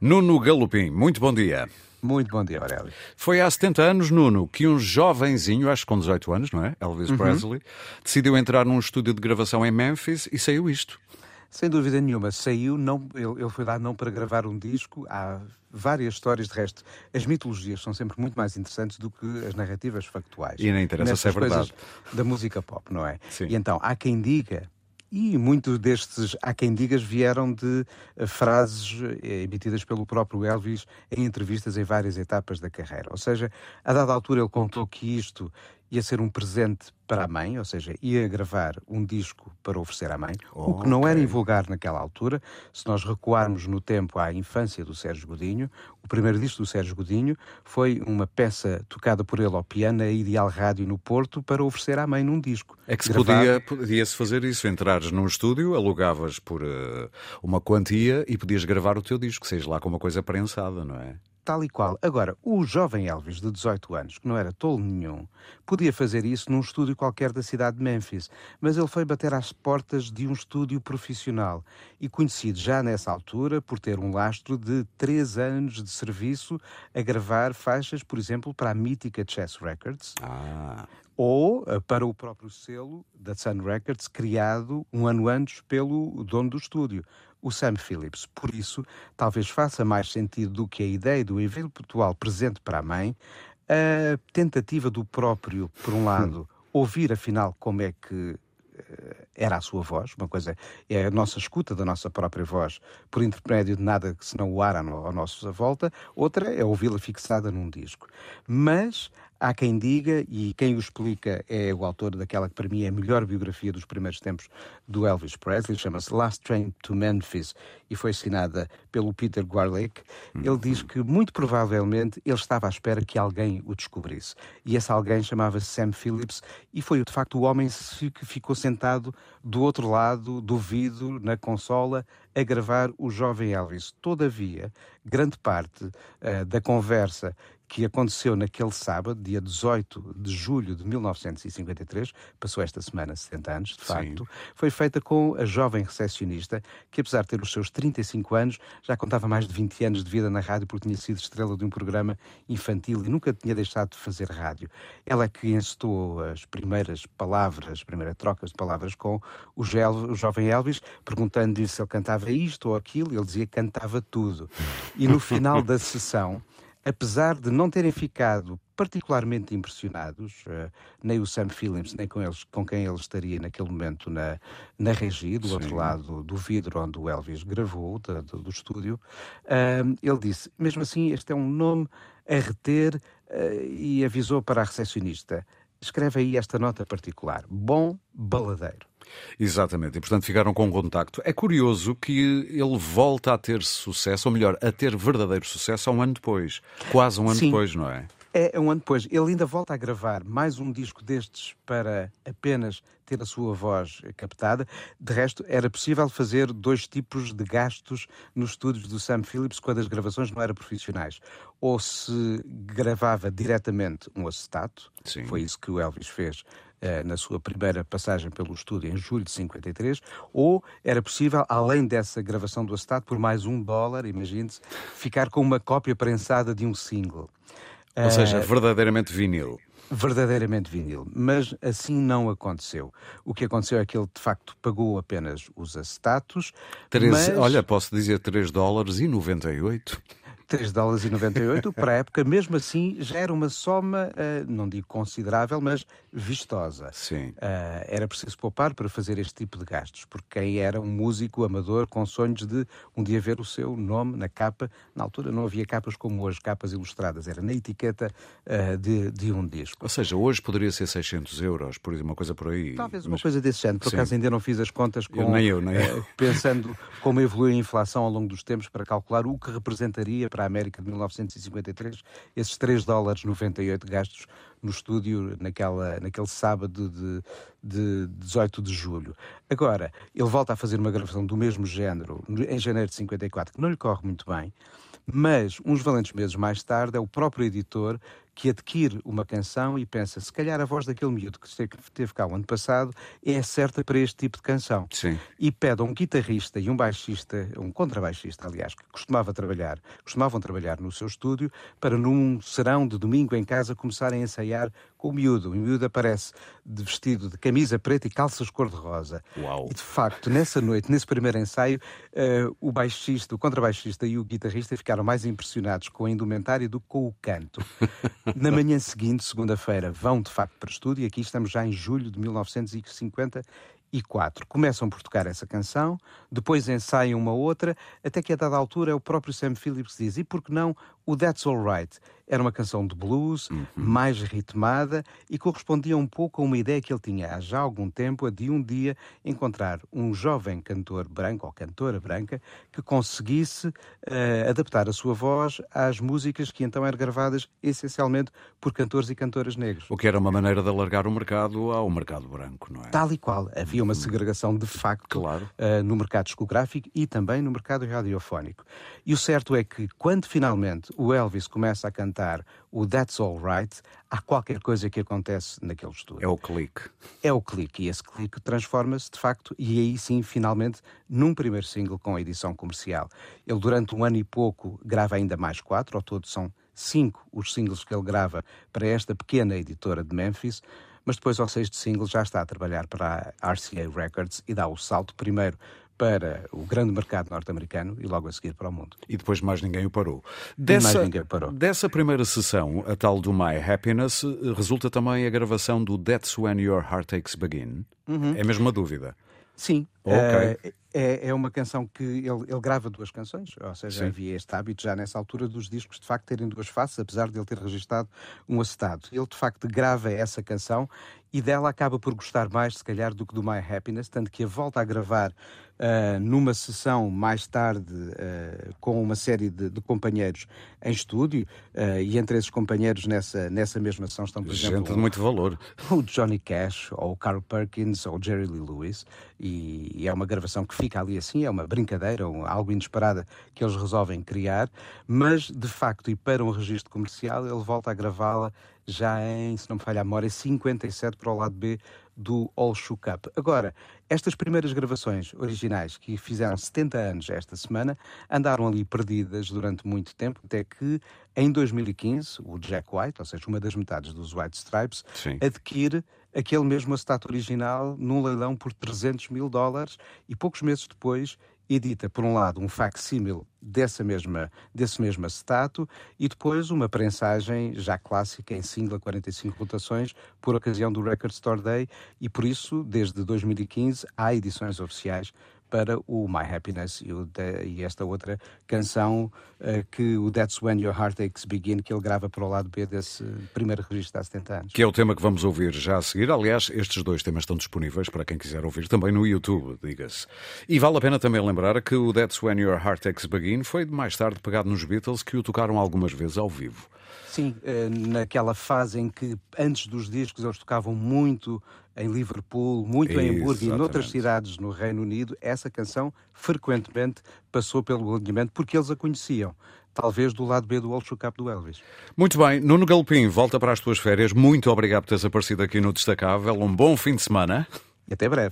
Nuno Galopim, muito bom dia. Muito bom dia, Aurélio. Foi há 70 anos, Nuno, que um jovenzinho, acho que com 18 anos, não é? Elvis uhum. Presley, decidiu entrar num estúdio de gravação em Memphis e saiu isto. Sem dúvida nenhuma, saiu, não, ele, ele foi lá não para gravar um disco, há várias histórias, de resto, as mitologias são sempre muito mais interessantes do que as narrativas factuais. E nem interessa se é verdade. Da música pop, não é? Sim. E então, há quem diga e muitos destes, há quem digas, vieram de uh, frases uh, emitidas pelo próprio Elvis em entrevistas em várias etapas da carreira. Ou seja, a dada altura ele contou que isto ia ser um presente para a mãe, ou seja, ia gravar um disco para oferecer à mãe, oh, o que não okay. era invulgar naquela altura. Se nós recuarmos no tempo à infância do Sérgio Godinho, o primeiro disco do Sérgio Godinho foi uma peça tocada por ele ao piano, a Ideal Rádio no Porto, para oferecer à mãe num disco. É que se podia, podia-se fazer isso, entrares num estúdio, alugavas por uh, uma quantia e podias gravar o teu disco, seja lá com uma coisa prensada, não é? Tal e qual. Agora, o jovem Elvis, de 18 anos, que não era tolo nenhum, podia fazer isso num estúdio qualquer da cidade de Memphis, mas ele foi bater às portas de um estúdio profissional e conhecido já nessa altura por ter um lastro de 3 anos de serviço a gravar faixas, por exemplo, para a mítica Chess Records. Ah ou para o próprio selo da Sun Records, criado um ano antes pelo dono do estúdio, o Sam Phillips. Por isso, talvez faça mais sentido do que a ideia do eventual presente para a mãe, a tentativa do próprio, por um lado, ouvir afinal como é que eh, era a sua voz, uma coisa é a nossa escuta da nossa própria voz por intermédio de nada que senão o ar à nossa volta, outra é ouvi-la fixada num disco. Mas Há quem diga, e quem o explica é o autor daquela que para mim é a melhor biografia dos primeiros tempos do Elvis Presley, chama-se Last Train to Memphis e foi assinada pelo Peter Garlick. Ele diz que muito provavelmente ele estava à espera que alguém o descobrisse. E esse alguém chamava-se Sam Phillips e foi de facto o homem que ficou sentado do outro lado do vidro na consola a gravar o jovem Elvis. Todavia, grande parte uh, da conversa que aconteceu naquele sábado, dia 18 de julho de 1953, passou esta semana 70 anos, de facto, Sim. foi feita com a jovem recepcionista, que apesar de ter os seus 35 anos, já contava mais de 20 anos de vida na rádio, porque tinha sido estrela de um programa infantil e nunca tinha deixado de fazer rádio. Ela é que encetou as primeiras palavras, as primeiras trocas de palavras com o, gel, o jovem Elvis, perguntando-lhe se ele cantava isto ou aquilo, ele dizia que cantava tudo. E no final da sessão, apesar de não terem ficado particularmente impressionados, uh, nem o Sam Phillips, nem com, eles, com quem ele estaria naquele momento na, na regi, do Sim. outro lado do vidro onde o Elvis gravou, do, do estúdio, uh, ele disse, mesmo assim, este é um nome a reter uh, e avisou para a recepcionista, escreve aí esta nota particular, bom baladeiro. Exatamente, e portanto ficaram com contacto. É curioso que ele volta a ter sucesso, ou melhor, a ter verdadeiro sucesso, há um ano depois. Quase um ano Sim. depois, não é? É, um ano depois. Ele ainda volta a gravar mais um disco destes para apenas ter a sua voz captada. De resto, era possível fazer dois tipos de gastos nos estúdios do Sam Phillips quando as gravações não eram profissionais. Ou se gravava diretamente um acetato, Sim. foi isso que o Elvis fez eh, na sua primeira passagem pelo estúdio em julho de 53, ou era possível, além dessa gravação do acetato, por mais um dólar, imagine-se, ficar com uma cópia prensada de um single. Ou seja, uh, verdadeiramente vinil. Verdadeiramente vinil. Mas assim não aconteceu. O que aconteceu é que ele, de facto, pagou apenas os acetatos. mas... Olha, posso dizer 3 dólares e 98. 3 dólares e 98, para a época, mesmo assim, já era uma soma, uh, não digo considerável, mas vistosa. Sim. Uh, era preciso poupar para fazer este tipo de gastos, porque quem era um músico amador com sonhos de um dia ver o seu nome na capa, na altura não havia capas como hoje, capas ilustradas, era na etiqueta uh, de, de um disco. Ou seja, hoje poderia ser 600 euros, por exemplo, uma coisa por aí. Talvez uma mas... coisa desse género, por acaso ainda não fiz as contas com, eu, nem eu, nem eu. pensando como evoluiu a inflação ao longo dos tempos para calcular o que representaria para a América de 1953, esses 3 dólares 98 gastos no estúdio naquela, naquele sábado de, de 18 de julho. Agora, ele volta a fazer uma gravação do mesmo género em janeiro de 54, que não lhe corre muito bem, mas uns valentes meses mais tarde é o próprio editor que adquire uma canção e pensa, se calhar a voz daquele miúdo que esteve cá o ano passado é certa para este tipo de canção. Sim. E pede a um guitarrista e um baixista, um contrabaixista, aliás, que costumava trabalhar, costumavam trabalhar no seu estúdio, para num serão de domingo em casa começarem a ensaiar com o miúdo. O miúdo aparece de vestido de camisa preta e calças cor-de-rosa. E de facto, nessa noite, nesse primeiro ensaio, uh, o baixista, o contrabaixista e o guitarrista ficaram mais impressionados com a indumentária do que com o canto. Na manhã seguinte, segunda-feira, vão de facto para o estúdio, e aqui estamos já em julho de 1950 e quatro. Começam por tocar essa canção, depois ensaiam uma outra, até que a dada altura é o próprio Sam Phillips que diz: e por que não o That's Alright? Era uma canção de blues, uhum. mais ritmada e correspondia um pouco a uma ideia que ele tinha há já algum tempo, a de um dia encontrar um jovem cantor branco ou cantora branca que conseguisse uh, adaptar a sua voz às músicas que então eram gravadas essencialmente por cantores e cantoras negros. O que era uma maneira de alargar o mercado ao mercado branco, não é? Tal e qual. Havia uma uhum. segregação de facto claro. uh, no mercado discográfico e também no mercado radiofónico. E o certo é que quando finalmente o Elvis começa a cantar o That's All Right, há qualquer coisa que acontece naquele estúdio. É o clique. É o clique, e esse clique transforma-se, de facto, e aí sim, finalmente, num primeiro single com a edição comercial. Ele, durante um ano e pouco, grava ainda mais quatro, ao todo são cinco os singles que ele grava para esta pequena editora de Memphis, mas depois, ao sexto single, já está a trabalhar para a RCA Records e dá o salto primeiro para o grande mercado norte-americano e logo a seguir para o mundo. E depois mais ninguém o parou. Dessa, mais ninguém parou. Dessa primeira sessão, a tal do My Happiness, resulta também a gravação do That's When Your Heartaches Begin. Uhum. É mesmo uma dúvida. Sim. Okay. Uh, é, é uma canção que ele, ele grava duas canções, ou seja, Sim. havia este hábito já nessa altura dos discos de facto terem duas faces, apesar de ele ter registrado um acetato. Ele de facto grava essa canção e dela acaba por gostar mais, se calhar, do que do My Happiness, tanto que a volta a gravar uh, numa sessão mais tarde uh, com uma série de, de companheiros em estúdio, uh, e entre esses companheiros nessa, nessa mesma sessão estão, por Gente exemplo, de muito valor. o Johnny Cash, ou o Carl Perkins, ou o Jerry Lee Lewis, e, e, é uma gravação que fica ali assim, é uma brincadeira, algo inesperada que eles resolvem criar, mas de facto, e para um registro comercial, ele volta a gravá-la já em, se não me falha a memória, 57 para o lado B do All Shook Up. Agora, estas primeiras gravações originais, que fizeram 70 anos esta semana, andaram ali perdidas durante muito tempo, até que em 2015 o Jack White, ou seja, uma das metades dos White Stripes, Sim. adquire aquele mesmo acetato original num leilão por 300 mil dólares e poucos meses depois edita, por um lado, um facsímil dessa mesma, desse mesmo acetato e depois uma prensagem já clássica em single a 45 rotações por ocasião do Record Store Day e por isso, desde 2015, há edições oficiais para o My Happiness e, o, e esta outra canção uh, que o That's When Your Heartaches Begin, que ele grava para o lado B desse primeiro registro há 70 anos. Que é o tema que vamos ouvir já a seguir. Aliás, estes dois temas estão disponíveis para quem quiser ouvir também no YouTube, diga-se. E vale a pena também lembrar que o That's When Your Heartaches Begin foi mais tarde pegado nos Beatles que o tocaram algumas vezes ao vivo. Sim, eh, naquela fase em que antes dos discos eles tocavam muito em Liverpool, muito em Hamburgo e noutras cidades no Reino Unido, essa canção frequentemente passou pelo alinhamento porque eles a conheciam. Talvez do lado B do Old Up do Elvis. Muito bem, Nuno Galpim, volta para as tuas férias. Muito obrigado por teres aparecido aqui no Destacável. Um bom fim de semana. E até breve.